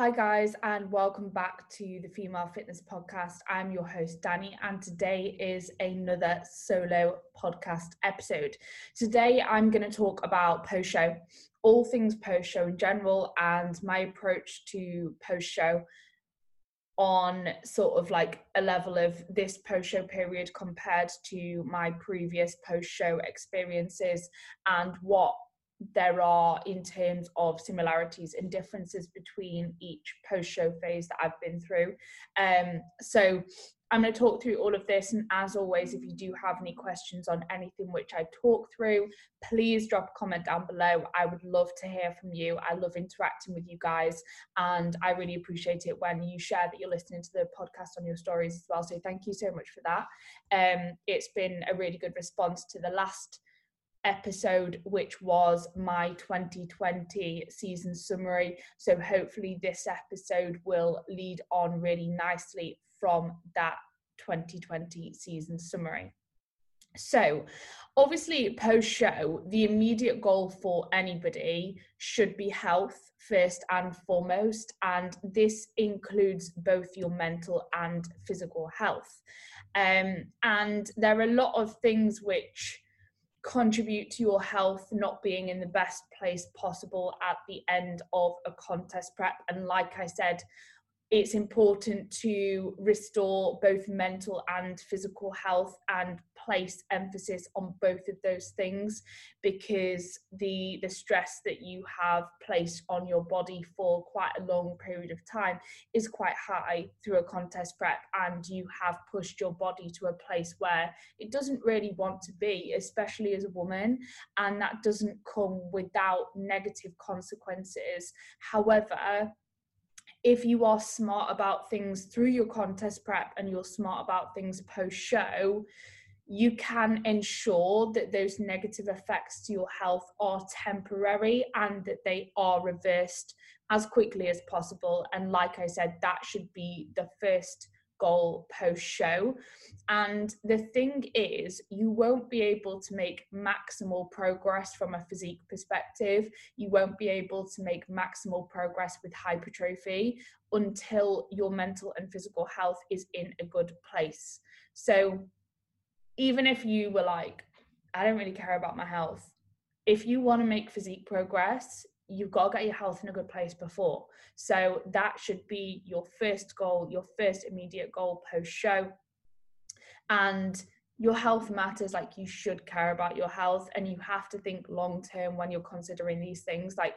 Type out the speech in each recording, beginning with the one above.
Hi, guys, and welcome back to the Female Fitness Podcast. I'm your host, Danni, and today is another solo podcast episode. Today, I'm going to talk about post show, all things post show in general, and my approach to post show on sort of like a level of this post show period compared to my previous post show experiences and what there are in terms of similarities and differences between each post show phase that I've been through. Um, so I'm going to talk through all of this. And as always, if you do have any questions on anything which I talk through, please drop a comment down below. I would love to hear from you. I love interacting with you guys. And I really appreciate it when you share that you're listening to the podcast on your stories as well. So thank you so much for that. Um, it's been a really good response to the last episode, which was my 2020 season summary. So, hopefully, this episode will lead on really nicely from that 2020 season summary. So, obviously, post show, the immediate goal for anybody should be health first and foremost, and this includes both your mental and physical health. Um, and there are a lot of things which contribute to your health not being in the best place possible at the end of a contest prep. And like I said, it's important to restore both mental and physical health and place emphasis on both of those things because the the stress that you have placed on your body for quite a long period of time is quite high through a contest prep and you have pushed your body to a place where it doesn't really want to be especially as a woman and that doesn't come without negative consequences. However if you are smart about things through your contest prep and you're smart about things post show, you can ensure that those negative effects to your health are temporary and that they are reversed as quickly as possible. And like I said, that should be the first goal post show. And the thing is, you won't be able to make maximal progress from a physique perspective. You won't be able to make maximal progress with hypertrophy until your mental and physical health is in a good place. So, even if you were like, I don't really care about my health, if you want to make physique progress, you've got to get your health in a good place before. So that should be your first goal, your first immediate goal post show. And your health matters like you should care about your health and you have to think long term when you're considering these things. Like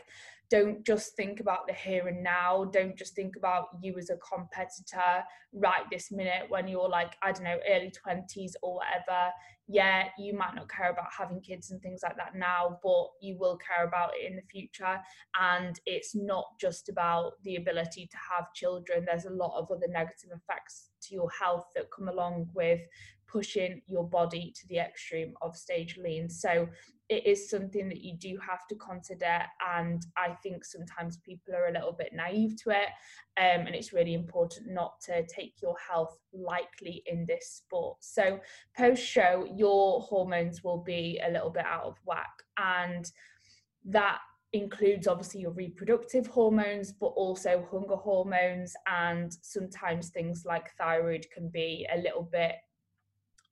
don't just think about the here and now. Don't just think about you as a competitor right this minute when you're like i don't know early 20s or whatever. Yeah you might not care about having kids and things like that now but you will care about it in the future. And it's not just about the ability to have children. There's a lot of other negative effects to your health that come along with pushing your body to the extreme of stage lean. So it is something that you do have to consider. And I think sometimes people are a little bit naive to it. Um, and it's really important not to take your health lightly in this sport. So post show, your hormones will be a little bit out of whack. And that includes obviously your reproductive hormones, but also hunger hormones, and sometimes things like thyroid can be a little bit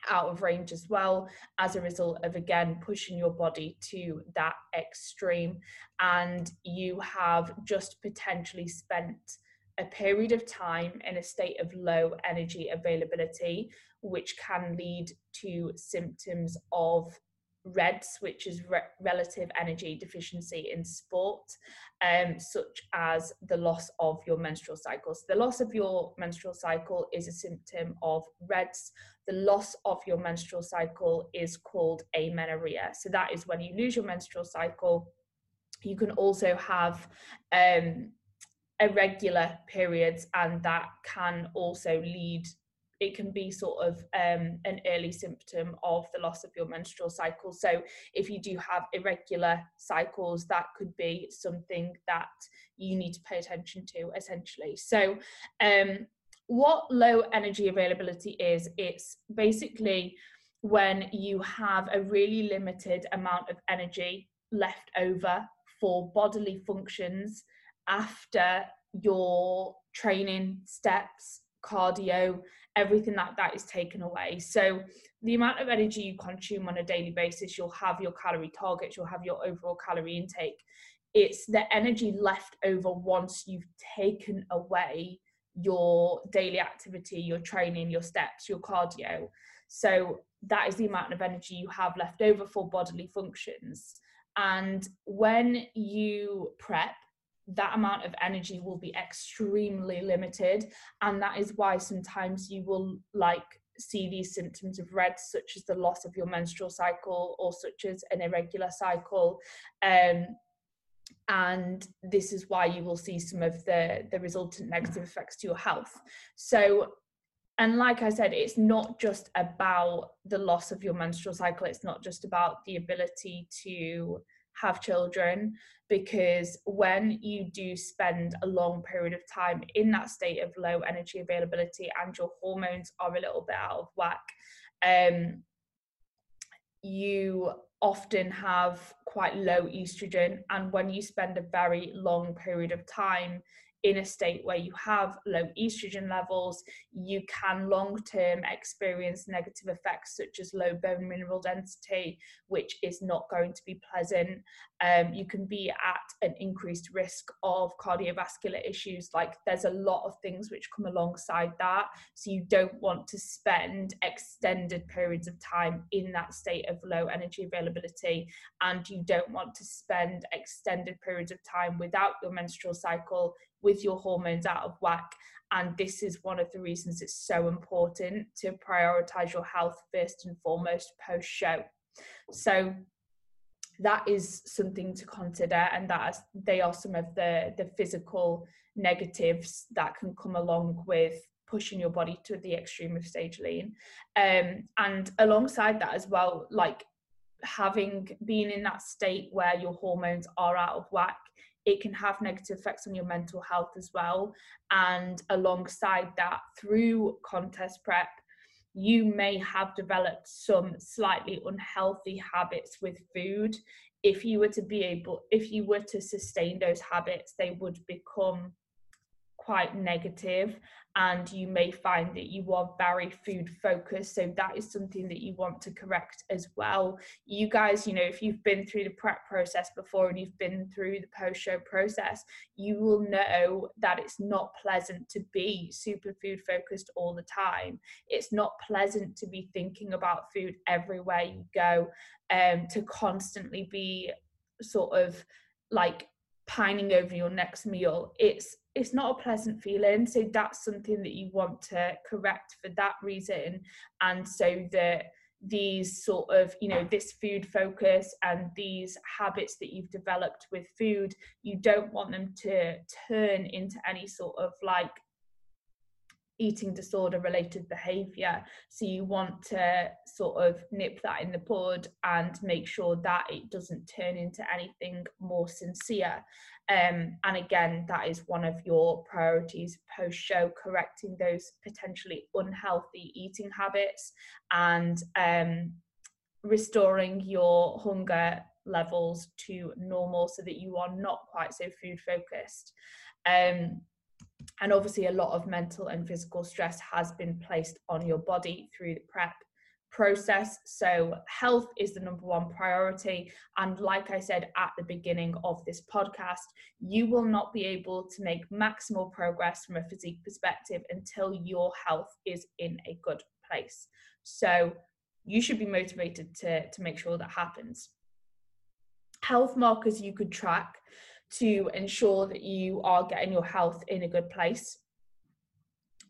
out of range as well as a result of again pushing your body to that extreme. And you have just potentially spent a period of time in a state of low energy availability which can lead to symptoms of REDS, which is re- relative energy deficiency in sport, um, such as the loss of your menstrual cycle. So, the loss of your menstrual cycle is a symptom of REDS. The loss of your menstrual cycle is called amenorrhea. So, that is when you lose your menstrual cycle. You can also have um, irregular periods, and that can also lead it can be sort of um, an early symptom of the loss of your menstrual cycle. So, if you do have irregular cycles, that could be something that you need to pay attention to essentially. So, um, what low energy availability is, it's basically when you have a really limited amount of energy left over for bodily functions after your training steps cardio everything like that is taken away. So the amount of energy you consume on a daily basis you'll have your calorie targets you'll have your overall calorie intake. It's the energy left over once you've taken away your daily activity your training your steps your cardio. So that is the amount of energy you have left over for bodily functions. And when you prep that amount of energy will be extremely limited. And that is why sometimes you will like see these symptoms of red such as the loss of your menstrual cycle or such as an irregular cycle. Um, and this is why you will see some of the the resultant negative effects to your health. So and like i said it's not just about the loss of your menstrual cycle. It's not just about the ability to have children because when you do spend a long period of time in that state of low energy availability and your hormones are a little bit out of whack um, you often have quite low estrogen. And when you spend a very long period of time in a state where you have low estrogen levels, you can long term experience negative effects such as low bone mineral density, which is not going to be pleasant. Um, you can be at an increased risk of cardiovascular issues. Like there's a lot of things which come alongside that. So you don't want to spend extended periods of time in that state of low energy availability, and you don't want to spend extended periods of time without your menstrual cycle with your hormones out of whack. And this is one of the reasons it's so important to prioritize your health first and foremost post show. So that is something to consider, and that is, they are some of the the physical negatives that can come along with pushing your body to the extreme of stage lean. Um, and alongside that as well, like having been in that state where your hormones are out of whack it can have negative effects on your mental health as well. And alongside that, through contest prep, you may have developed some slightly unhealthy habits with food. If you were to be able, if you were to sustain those habits, they would become quite negative and you may find that you are very food focused so that is something that you want to correct as well. You guys you know if you've been through the prep process before and you've been through the post show process you will know that it's not pleasant to be super food focused all the time. It's not pleasant to be thinking about food everywhere you go um to constantly be sort of like pining over your next meal it's it's not a pleasant feeling. So that's something that you want to correct for that reason. And so that these sort of you know this food focus and these habits that you've developed with food you don't want them to turn into any sort of like eating disorder related behavior. So you want to sort of nip that in the bud and make sure that it doesn't turn into anything more sincere. Um, and again that is one of your priorities post show correcting those potentially unhealthy eating habits and um, restoring your hunger levels to normal so that you are not quite so food focused. Um, and obviously a lot of mental and physical stress has been placed on your body through the prep process. So health is the number one priority. And like i said at the beginning of this podcast you will not be able to make maximal progress from a physique perspective until your health is in a good place. So you should be motivated to to make sure that happens. Health markers you could track to ensure that you are getting your health in a good place.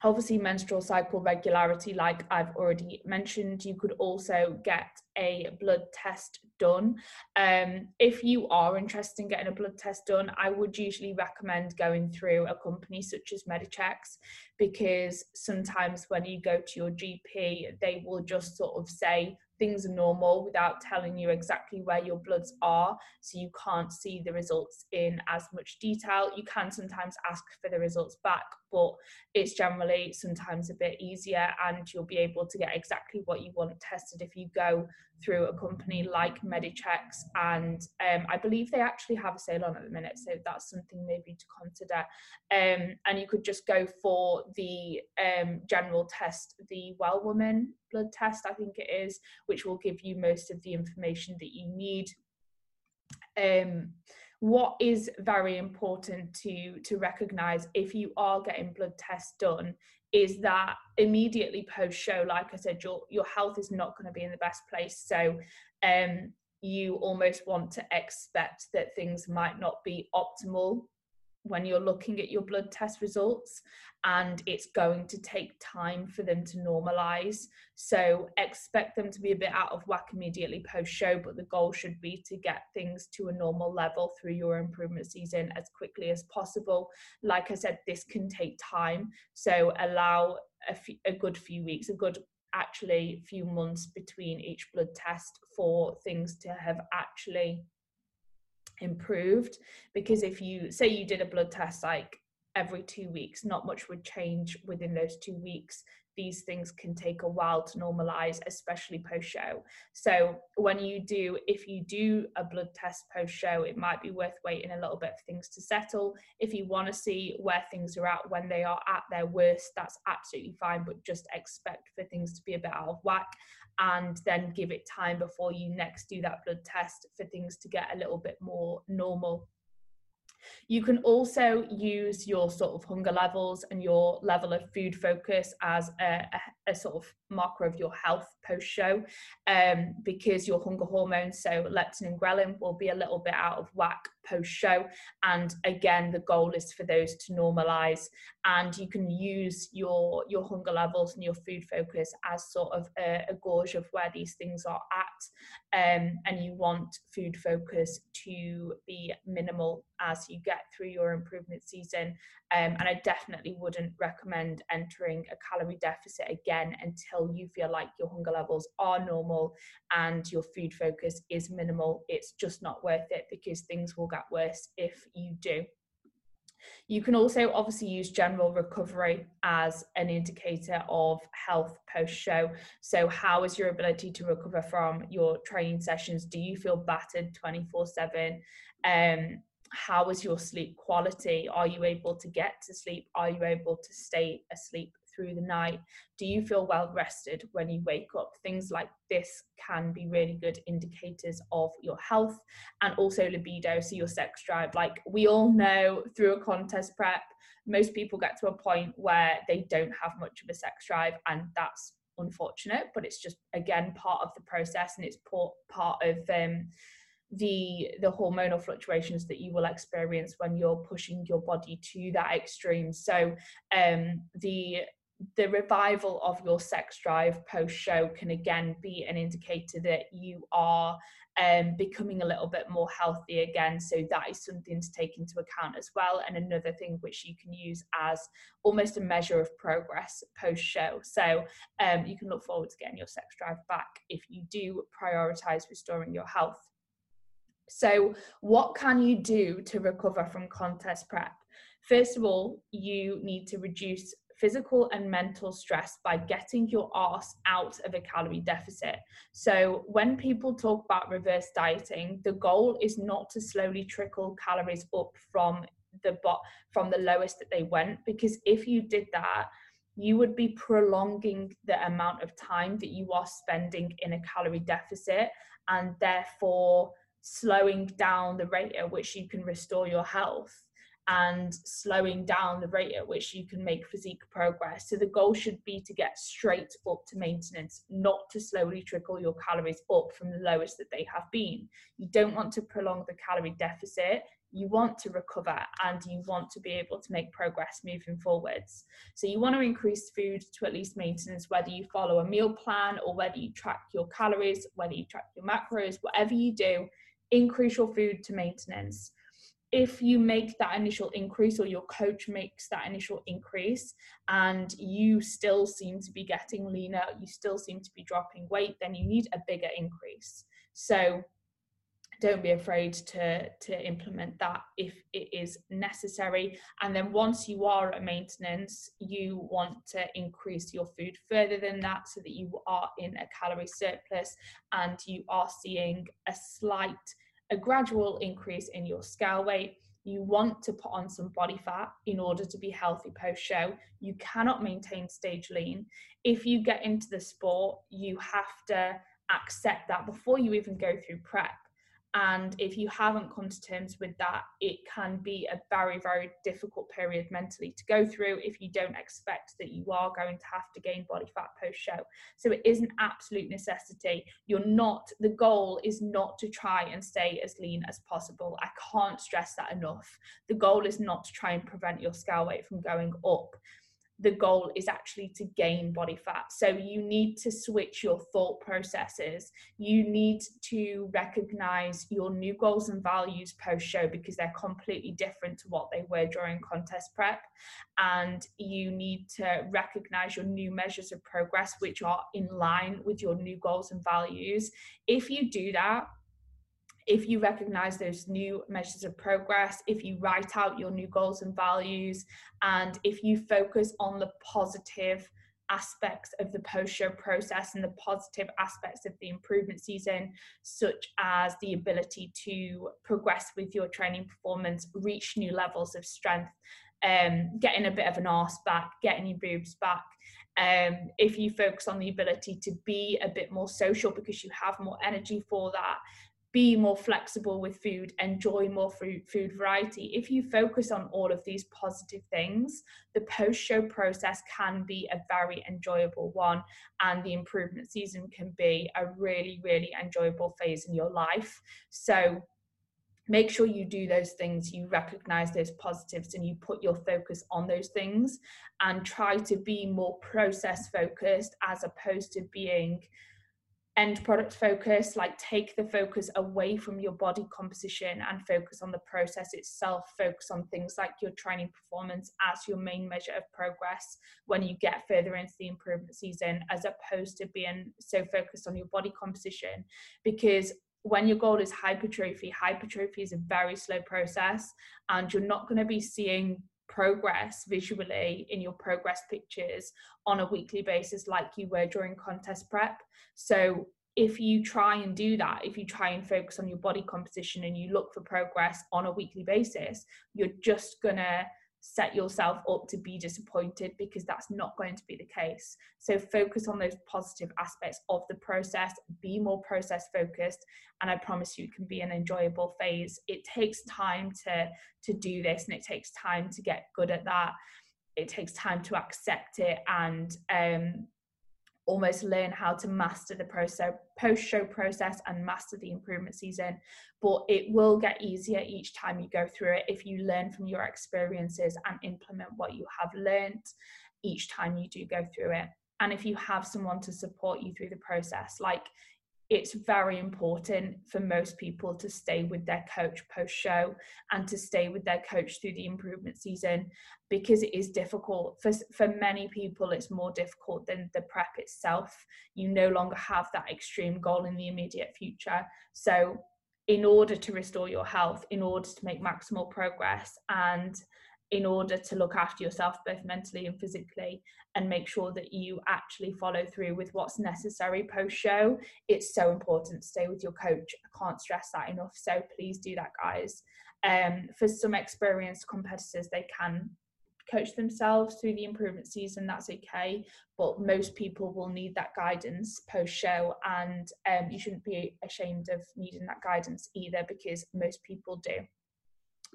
Obviously, menstrual cycle regularity, like I've already mentioned, you could also get a blood test done. Um, if you are interested in getting a blood test done, I would usually recommend going through a company such as Medichecks because sometimes when you go to your GP, they will just sort of say, things are normal without telling you exactly where your bloods are so you can't see the results in as much detail. You can sometimes ask for the results back but it's generally sometimes a bit easier and you'll be able to get exactly what you want tested if you go through a company like Medichecks and um, I believe they actually have a sale on at the minute so that's something maybe to consider. Um, and you could just go for the um, general test the well woman blood test I think it is which will give you most of the information that you need. Um, what is very important to to recognize if you are getting blood tests done is that immediately post show like i said your your health is not going to be in the best place. So um you almost want to expect that things might not be optimal when you're looking at your blood test results and it's going to take time for them to normalize. So expect them to be a bit out of whack immediately post show but the goal should be to get things to a normal level through your improvement season as quickly as possible. Like i said this can take time so allow a, good few weeks a good actually few months between each blood test for things to have actually improved because if you say you did a blood test like every two weeks not much would change within those two weeks. These things can take a while to normalize especially post show so when you do if you do a blood test post show it might be worth waiting a little bit for things to settle. If you want to see where things are at when they are at their worst that's absolutely fine but just expect for things to be a bit out of whack and then give it time before you next do that blood test for things to get a little bit more normal. You can also use your sort of hunger levels and your level of food focus as a, a, a sort of marker of your health post show um, because your hunger hormones, so leptin and ghrelin, will be a little bit out of whack post show. And again, the goal is for those to normalize. And you can use your, your hunger levels and your food focus as sort of a, a gauge of where these things are at. Um, and you want food focus to be minimal as you get through your improvement season. Um, and I definitely wouldn't recommend entering a calorie deficit again until you feel like your hunger levels are normal and your food focus is minimal. It's just not worth it because things will get worse if you do. You can also obviously use general recovery as an indicator of health post show. So, how is your ability to recover from your training sessions? Do you feel battered 24 7? How is your sleep quality? Are you able to get to sleep? Are you able to stay asleep through the night? Do you feel well rested when you wake up? Things like this can be really good indicators of your health and also libido, so your sex drive. Like we all know through a contest prep, most people get to a point where they don't have much of a sex drive, and that's unfortunate, but it's just again part of the process and it's part of um, the the hormonal fluctuations that you will experience when you're pushing your body to that extreme so um the the revival of your sex drive post show can again be an indicator that you are um, becoming a little bit more healthy again. So that is something to take into account as well. And another thing which you can use as almost a measure of progress post show. So um, you can look forward to getting your sex drive back if you do prioritize restoring your health. So, what can you do to recover from contest prep? First of all, you need to reduce physical and mental stress by getting your ass out of a calorie deficit. So, when people talk about reverse dieting, the goal is not to slowly trickle calories up from the bot from the lowest that they went because if you did that you would be prolonging the amount of time that you are spending in a calorie deficit and therefore slowing down the rate at which you can restore your health and slowing down the rate at which you can make physique progress. So the goal should be to get straight up to maintenance, not to slowly trickle your calories up from the lowest that they have been. You don't want to prolong the calorie deficit. You want to recover and you want to be able to make progress moving forwards. So, you want to increase food to at least maintenance, whether you follow a meal plan or whether you track your calories, whether you track your macros, whatever you do, increase your food to maintenance. if you make that initial increase or your coach makes that initial increase and you still seem to be getting leaner, you still seem to be dropping weight, then you need a bigger increase. So don't be afraid to to implement that if it is necessary and then once you are at maintenance you want to increase your food further than that so that you are in a calorie surplus and you are seeing a slight a gradual increase in your scale weight you want to put on some body fat in order to be healthy post show. You cannot maintain stage lean. If you get into the sport, you have to accept that before you even go through prep and if you haven't come to terms with that it can be a very very difficult period mentally to go through if you don't expect that you are going to have to gain body fat post show so it is an absolute necessity. You're not the goal is not to try and stay as lean as possible. I can't stress that enough. The goal is not to try and prevent your scale weight from going up the goal is actually to gain body fat. So you need to switch your thought processes. You need to recognize your new goals and values post show because they're completely different to what they were during contest prep. And you need to recognize your new measures of progress, which are in line with your new goals and values. If you do that, if you recognize those new measures of progress, if you write out your new goals and values, and if you focus on the positive aspects of the post show process and the positive aspects of the improvement season, such as the ability to progress with your training performance, reach new levels of strength, um, getting a bit of an arse back, getting your boobs back. Um, if you focus on the ability to be a bit more social because you have more energy for that, be more flexible with food, enjoy more food, food variety. If you focus on all of these positive things, the post show process can be a very enjoyable one, and the improvement season can be a really, really enjoyable phase in your life. So, make sure you do those things, you recognize those positives, and you put your focus on those things and try to be more process focused as opposed to being end product focus like take the focus away from your body composition and focus on the process itself. Focus on things like your training performance as your main measure of progress when you get further into the improvement season as opposed to being so focused on your body composition. Because when your goal is hypertrophy hypertrophy is a very slow process and you're not going to be seeing progress visually in your progress pictures on a weekly basis like you were during contest prep. So if you try and do that, if you try and focus on your body composition and you look for progress on a weekly basis, you're just gonna set yourself up to be disappointed because that's not going to be the case. So focus on those positive aspects of the process, be more process focused, and I promise you it can be an enjoyable phase. It takes time to to do this and it takes time to get good at that. It takes time to accept it and um almost learn how to master the process post show process and master the improvement season but it will get easier each time you go through it if you learn from your experiences and implement what you have learned each time you do go through it. And if you have someone to support you through the process like it's very important for most people to stay with their coach post show and to stay with their coach through the improvement season because it is difficult. For for many people it's more difficult than the prep itself. You no longer have that extreme goal in the immediate future. So in order to restore your health in order to make maximal progress and in order to look after yourself both mentally and physically and make sure that you actually follow through with what's necessary post show it's so important to stay with your coach. I can't stress that enough so please do that guys. Um, for some experienced competitors they can coach themselves through the improvement season that's okay but most people will need that guidance post show and um, you shouldn't be ashamed of needing that guidance either because most people do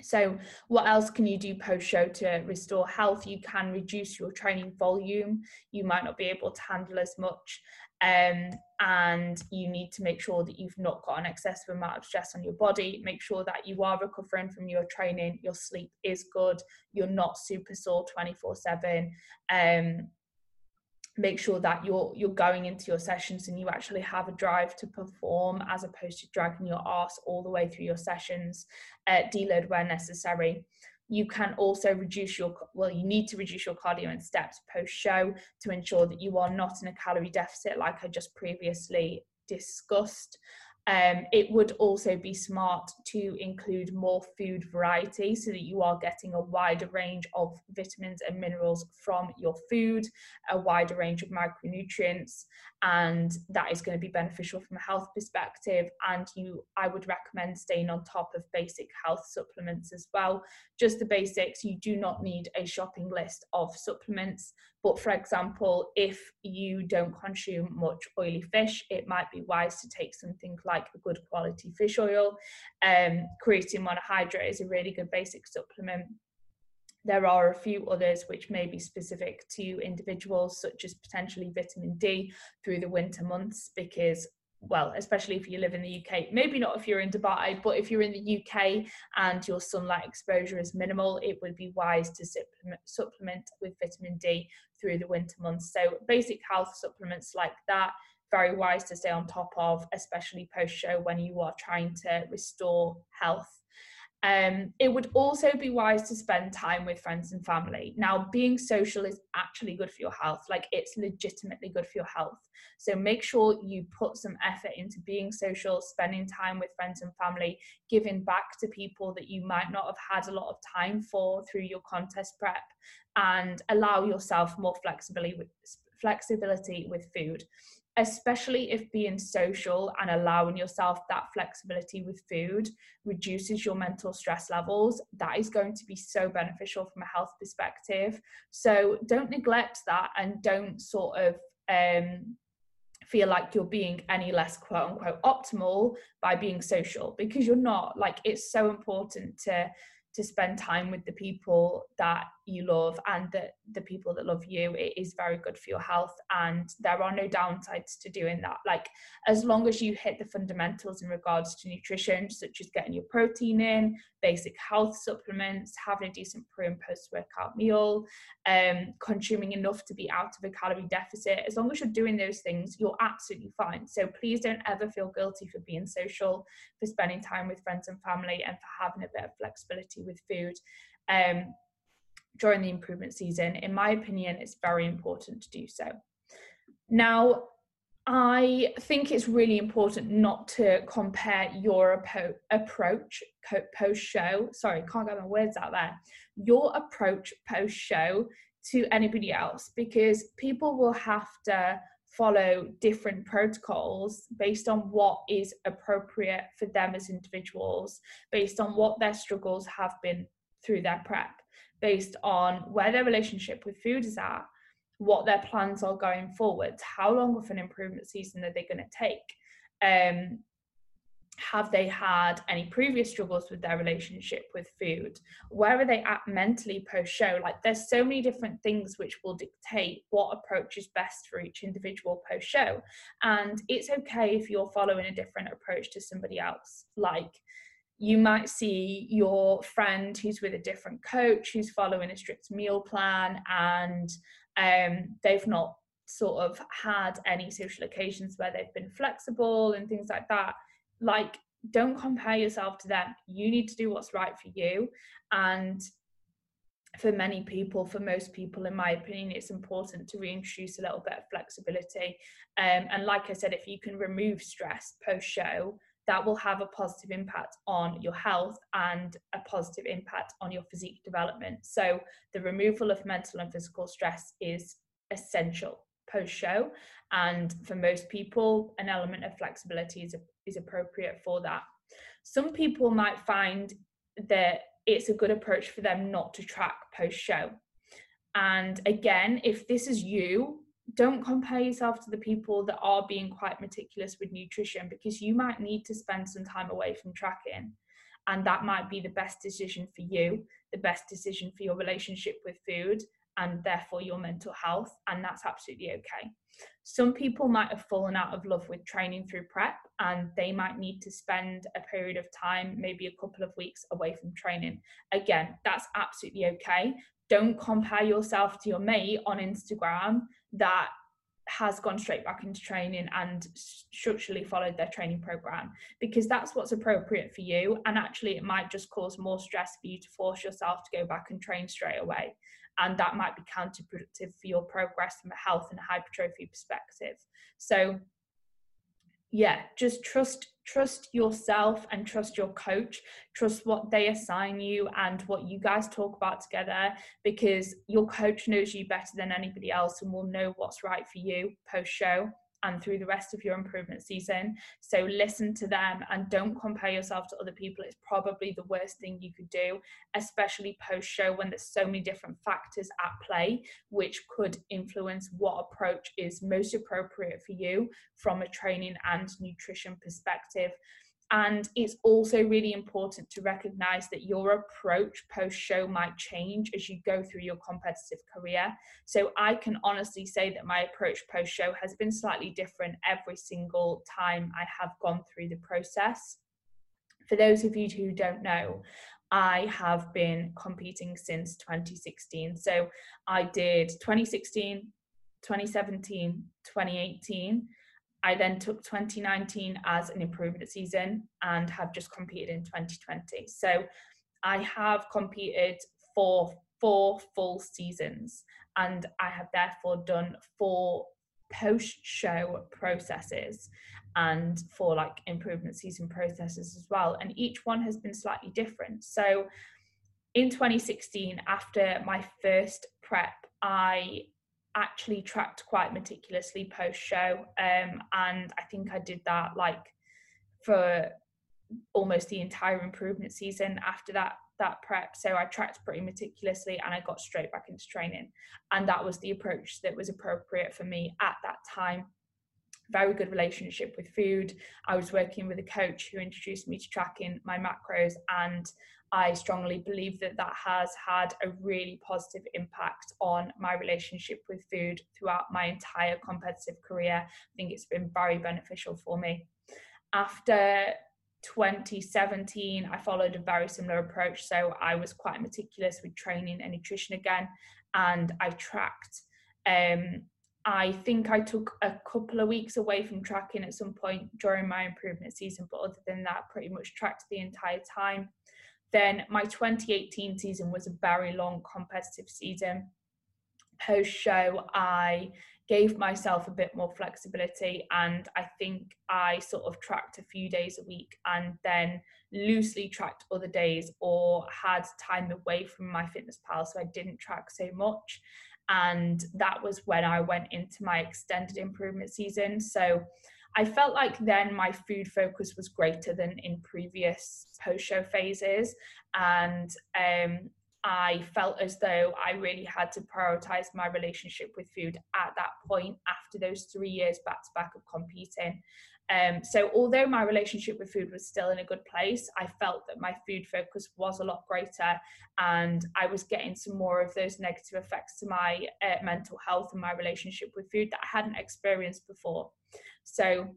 so, what else can you do post show to restore health? You can reduce your training volume. You might not be able to handle as much. Um, and you need to make sure that you've not got an excessive amount of stress on your body. Make sure that you are recovering from your training, your sleep is good, you're not super sore 24 7. Make sure that you're you're going into your sessions and you actually have a drive to perform as opposed to dragging your ass all the way through your sessions uh, deload where necessary. You can also reduce your well you need to reduce your cardio and steps post show to ensure that you are not in a calorie deficit like i just previously discussed um, it would also be smart to include more food variety so that you are getting a wider range of vitamins and minerals from your food, a wider range of micronutrients, and that is going to be beneficial from a health perspective. And you, I would recommend staying on top of basic health supplements as well. Just the basics, you do not need a shopping list of supplements. But for example, if you don't consume much oily fish, it might be wise to take something like a good quality fish oil. Um, creatine monohydrate is a really good basic supplement. There are a few others which may be specific to individuals, such as potentially vitamin D through the winter months, because well, especially if you live in the UK, maybe not if you're in Dubai, but if you're in the UK and your sunlight exposure is minimal, it would be wise to supplement, with vitamin D through the winter months. So, basic health supplements like that, very wise to stay on top of, especially post show when you are trying to restore health um, it would also be wise to spend time with friends and family. Now, being social is actually good for your health, like it's legitimately good for your health. So make sure you put some effort into being social, spending time with friends and family, giving back to people that you might not have had a lot of time for through your contest prep, and allow yourself more flexibility with flexibility with food especially if being social and allowing yourself that flexibility with food reduces your mental stress levels, that is going to be so beneficial from a health perspective. So don't neglect that and don't sort of um, feel like you're being any less quote unquote optimal by being social because you're not. Like it's so important to to spend time with the people that you love and the, the people that love you it is very good for your health and there are no downsides to doing that. Like as long as you hit the fundamentals in regards to nutrition such as getting your protein in basic health supplements having a decent pre and post workout meal um consuming enough to be out of a calorie deficit as long as you're doing those things you're absolutely fine. So please don't ever feel guilty for being social for spending time with friends and family and for having a bit of flexibility with food. Um, during the improvement season. In my opinion, it's very important to do so. Now, I think it's really important not to compare your approach post show. Sorry, can't get my words out there. Your approach post show to anybody else because people will have to follow different protocols based on what is appropriate for them as individuals, based on what their struggles have been through their prep, based on where their relationship with food is at, what their plans are going forwards, how long of an improvement season are they going to take. Um, have they had any previous struggles with their relationship with food? Where are they at mentally post show like there's so many different things which will dictate what approach is best for each individual post show and it's okay if you're following a different approach to somebody else like you might see your friend who's with a different coach who's following a strict meal plan and um, they've not sort of had any social occasions where they've been flexible and things like that. Like don't compare yourself to them. You need to do what's right for you. And for many people for most people in my opinion it's important to reintroduce a little bit of flexibility. Um, and like i said if you can remove stress post show that will have a positive impact on your health and a positive impact on your physique development. So the removal of mental and physical stress is essential post show and for most people an element of flexibility is, is appropriate for that. Some people might find that it's a good approach for them not to track post show and again if this is you don't compare yourself to the people that are being quite meticulous with nutrition because you might need to spend some time away from tracking and that might be the best decision for you the best decision for your relationship with food and therefore your mental health, and that's absolutely okay. Some people might have fallen out of love with training through prep, and they might need to spend a period of time, maybe a couple of weeks away from training. Again, that's absolutely okay. Don't compare yourself to your mate on Instagram that has gone straight back into training and structurally followed their training program because that's what's appropriate for you. And actually it might just cause more stress for you to force yourself to go back and train straight away. And that might be counterproductive for your progress from a health and hypertrophy perspective. So yeah just trust trust yourself and trust your coach. Trust what they assign you and what you guys talk about together because your coach knows you better than anybody else and will know what's right for you post show and through the rest of your improvement season. So listen to them and don't compare yourself to other people. It's probably the worst thing you could do, especially post show when there's so many different factors at play, which could influence what approach is most appropriate for you from a training and nutrition perspective. And it's also really important to recognize that your approach post show might change as you go through your competitive career. So I can honestly say that my approach post show has been slightly different every single time I have gone through the process. For those of you who don't know, I have been competing since 2016. So I did 2016, 2017, 2018 I then took 2019 as an improvement season and have just competed in 2020. So I have competed for four full seasons and I have therefore done four post show processes and for like improvement season processes as well. And each one has been slightly different. So in 2016, after my first prep, I actually tracked quite meticulously post show um, and i think i did that like for almost the entire improvement season after that that prep. So i tracked pretty meticulously and i got straight back into training. And that was the approach that was appropriate for me at that time. Very good relationship with food. I was working with a coach who introduced me to tracking my macros and I strongly believe that that has had a really positive impact on my relationship with food throughout my entire competitive career. I think it's been very beneficial for me. After 2017, I followed a very similar approach. So I was quite meticulous with training and nutrition again, and I tracked. Um, I think I took a couple of weeks away from tracking at some point during my improvement season, but other than that, pretty much tracked the entire time. Then my 2018 season was a very long competitive season. Post show, I gave myself a bit more flexibility and I think I sort of tracked a few days a week and then loosely tracked other days or had time away from MyFitnessPal so I didn't track so much and that was when I went into my extended improvement season so I felt like then my food focus was greater than in previous post show phases. And um, I felt as though I really had to prioritize my relationship with food at that point after those three years back to back of competing. Um, so, although my relationship with food was still in a good place, I felt that my food focus was a lot greater and I was getting some more of those negative effects to my uh, mental health and my relationship with food that I hadn't experienced before. So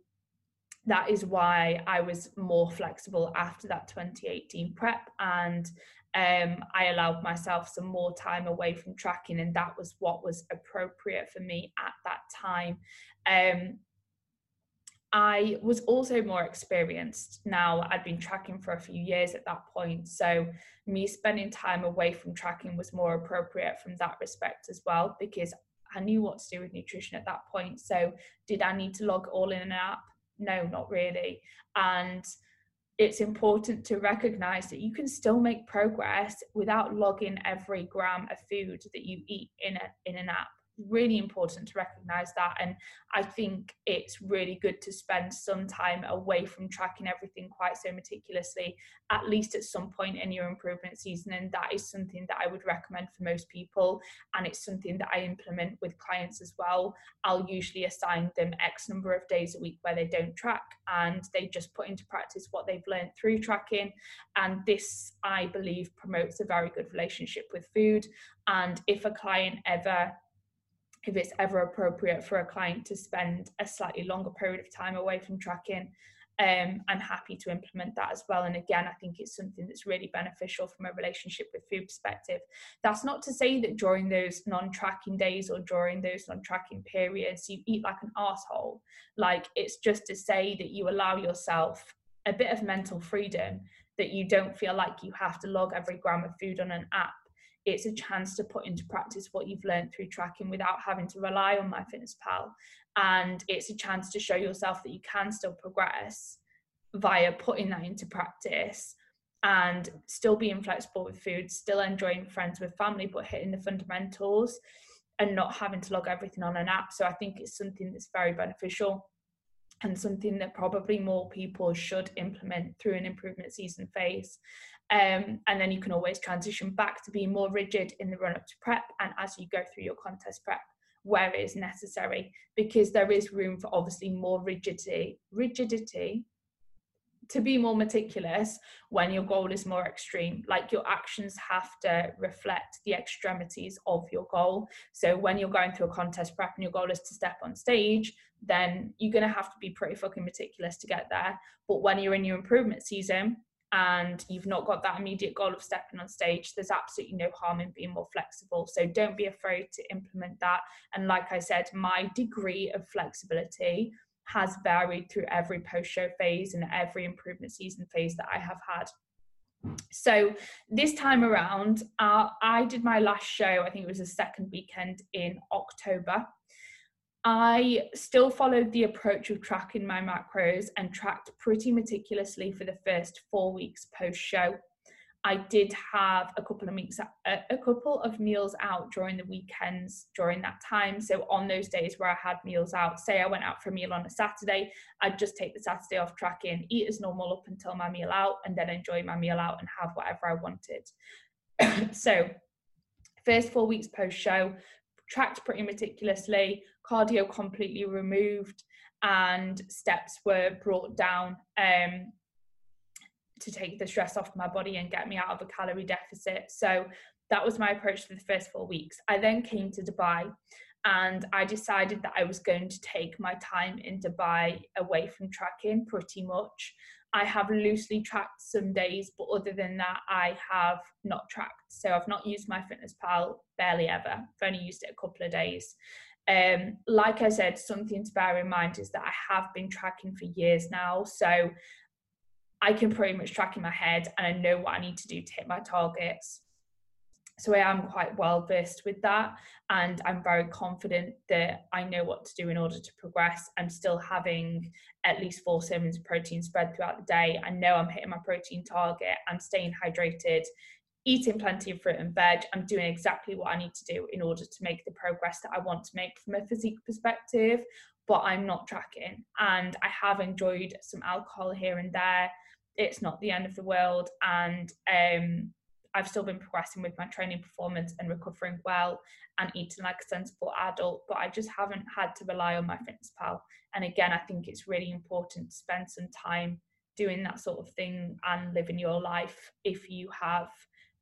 that is why I was more flexible after that 2018 prep and um, I allowed myself some more time away from tracking, and that was what was appropriate for me at that time. Um, I was also more experienced now. I'd been tracking for a few years at that point. So, me spending time away from tracking was more appropriate from that respect as well, because I knew what to do with nutrition at that point. So, did I need to log all in an app? No, not really. And it's important to recognize that you can still make progress without logging every gram of food that you eat in a in an app really important to recognize that and i think it's really good to spend some time away from tracking everything quite so meticulously at least at some point in your improvement season and that is something that i would recommend for most people and it's something that i implement with clients as well. I'll usually assign them x number of days a week where they don't track and they just put into practice what they've learned through tracking and this i believe promotes a very good relationship with food and if a client ever if it's ever appropriate for a client to spend a slightly longer period of time away from tracking um, I'm happy to implement that as well. And again, I think it's something that's really beneficial from a relationship with food perspective. That's not to say that during those non-tracking days or during those non-tracking periods you eat like an asshole. Like it's just to say that you allow yourself a bit of mental freedom that you don't feel like you have to log every gram of food on an app it's a chance to put into practice what you've learned through tracking without having to rely on MyFitnessPal. And it's a chance to show yourself that you can still progress via putting that into practice and still being flexible with food, still enjoying friends with family, but hitting the fundamentals and not having to log everything on an app. So I think it's something that's very beneficial and something that probably more people should implement through an improvement season phase. Um, and then you can always transition back to being more rigid in the run up to prep and as you go through your contest prep where it is necessary because there is room for obviously more rigidity rigidity to be more meticulous when your goal is more extreme. Like your actions have to reflect the extremities of your goal. So when you're going through a contest prep and your goal is to step on stage then you're going to have to be pretty fucking meticulous to get there. But when you're in your improvement season and you've not got that immediate goal of stepping on stage, there's absolutely no harm in being more flexible. So don't be afraid to implement that. And like I said, my degree of flexibility has varied through every post show phase and every improvement season phase that I have had. So this time around, uh, I did my last show, I think it was the second weekend in October. I still followed the approach of tracking my macros and tracked pretty meticulously for the first four weeks post show. I did have a couple of weeks, a, couple of meals out during the weekends during that time. So on those days where I had meals out, say I went out for a meal on a Saturday, I'd just take the Saturday off tracking, eat as normal up until my meal out, and then enjoy my meal out and have whatever I wanted. so first four weeks post show, tracked pretty meticulously, cardio completely removed, and steps were brought down um, to take the stress off my body and get me out of a calorie deficit. So that was my approach for the first four weeks. I then came to Dubai and I decided that I was going to take my time in Dubai away from tracking pretty much. I have loosely tracked some days, but other than that, I have not tracked. So I've not used MyFitnessPal barely ever. I've only used it a couple of days. Um, like I said, something to bear in mind is that I have been tracking for years now. So I can pretty much track in my head and I know what I need to do to hit my targets. So I am quite well versed with that. And I'm very confident that I know what to do in order to progress. I'm still having at least four servings of protein spread throughout the day. I know I'm hitting my protein target. I'm staying hydrated, eating plenty of fruit and veg. I'm doing exactly what I need to do in order to make the progress that I want to make from a physique perspective. But I'm not tracking. And I have enjoyed some alcohol here and there. It's not the end of the world. And um, I've still been progressing with my training performance and recovering well and eating like a sensible adult, but I just haven't had to rely on MyFitnessPal. And again, I think it's really important to spend some time doing that sort of thing and living your life if you have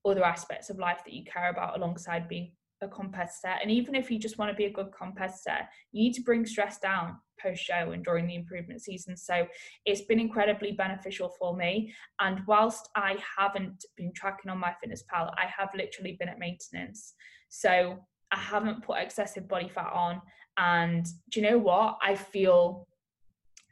other aspects of life that you care about alongside being a competitor. And even if you just want to be a good competitor, you need to bring stress down post show and during the improvement season. So it's been incredibly beneficial for me. And whilst I haven't been tracking on MyFitnessPal, I have literally been at maintenance. So I haven't put excessive body fat on. And do you know what? I feel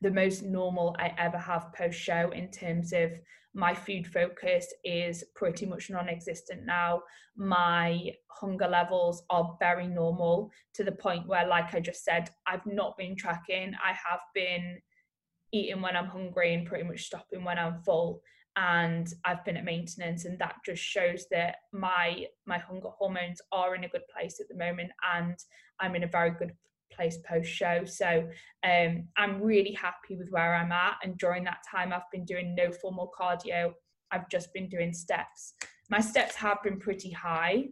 the most normal I ever have post show in terms of my food focus is pretty much non-existent now. My hunger levels are very normal to the point where like i just said i've not been tracking. I have been eating when i'm hungry and pretty much stopping when i'm full and i've been at maintenance and that just shows that my my hunger hormones are in a good place at the moment and i'm in a very good place post show. So um, I'm really happy with where I'm at. And during that time, I've been doing no formal cardio. I've just been doing steps. My steps have been pretty high.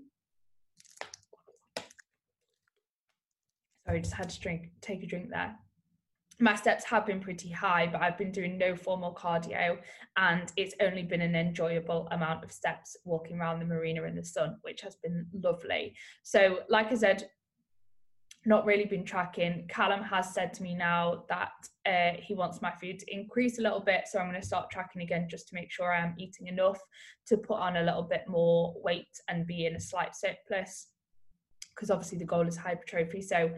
Sorry, just had to drink, take a drink there. My steps have been pretty high, but I've been doing no formal cardio, and it's only been an enjoyable amount of steps walking around the marina in the sun, which has been lovely. So, like I said, not really been tracking. Callum has said to me now that uh, he wants my food to increase a little bit, so I'm going to start tracking again just to make sure I'm eating enough to put on a little bit more weight and be in a slight surplus. Because obviously the goal is hypertrophy, so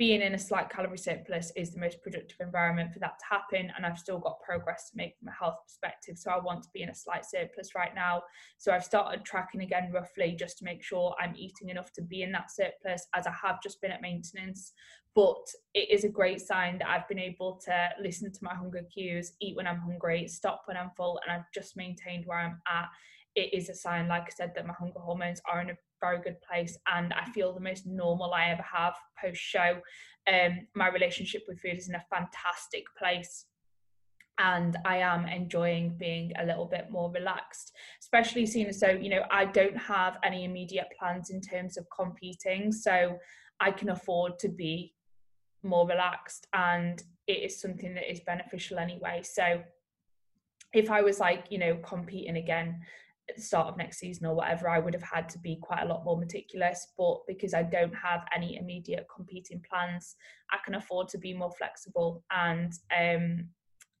being in a slight calorie surplus is the most productive environment for that to happen. And I've still got progress to make from a health perspective. So I want to be in a slight surplus right now. So I've started tracking again roughly just to make sure I'm eating enough to be in that surplus as I have just been at maintenance. But it is a great sign that I've been able to listen to my hunger cues, eat when I'm hungry, stop when I'm full, and I've just maintained where I'm at it is a sign, like I said, that my hunger hormones are in a very good place and I feel the most normal I ever have post show. Um, my relationship with food is in a fantastic place and I am enjoying being a little bit more relaxed, especially seeing as though, you know, I don't have any immediate plans in terms of competing. So I can afford to be more relaxed and it is something that is beneficial anyway. So if I was like, you know, competing again, at the start of next season or whatever, I would have had to be quite a lot more meticulous. But because I don't have any immediate competing plans, I can afford to be more flexible and um,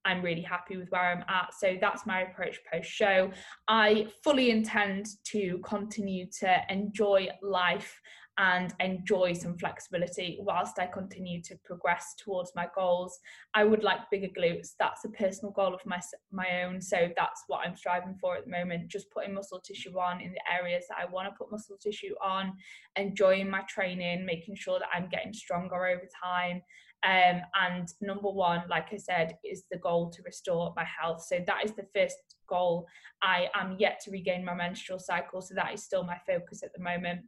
I'm really happy with where I'm at. So that's my approach post show. I fully intend to continue to enjoy life and enjoy some flexibility whilst I continue to progress towards my goals. I would like bigger glutes. That's a personal goal of my my own. So that's what I'm striving for at the moment. Just putting muscle tissue on in the areas that I want to put muscle tissue on, enjoying my training, making sure that I'm getting stronger over time. Um, and number one, like I said, is the goal to restore my health. So that is the first goal. I am yet to regain my menstrual cycle, so that is still my focus at the moment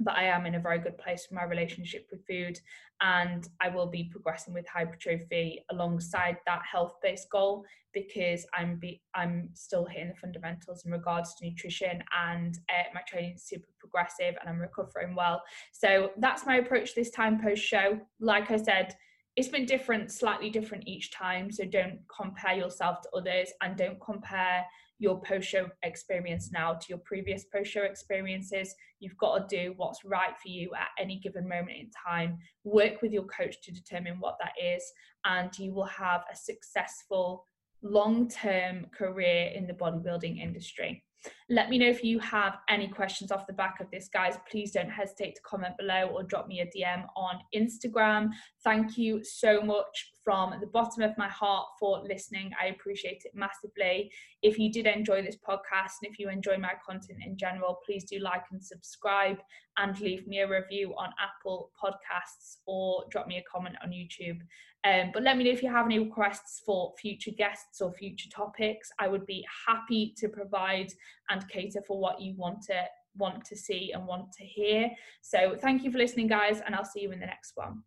but I am in a very good place with my relationship with food and I will be progressing with hypertrophy alongside that health-based goal because I'm be, I'm still hitting the fundamentals in regards to nutrition and uh, my training is super progressive and I'm recovering well. So that's my approach this time post show. Like I said, it's been different, slightly different each time. So don't compare yourself to others and don't compare your post show experience now to your previous post show experiences. You've got to do what's right for you at any given moment in time. Work with your coach to determine what that is, and you will have a successful long term career in the bodybuilding industry. Let me know if you have any questions off the back of this, guys. Please don't hesitate to comment below or drop me a DM on Instagram. Thank you so much from the bottom of my heart for listening. I appreciate it massively. If you did enjoy this podcast and if you enjoy my content in general, please do like and subscribe and leave me a review on Apple Podcasts or drop me a comment on YouTube. Um, but let me know if you have any requests for future guests or future topics. I would be happy to provide and cater for what you want to want to see and want to hear. So thank you for listening, guys, and I'll see you in the next one.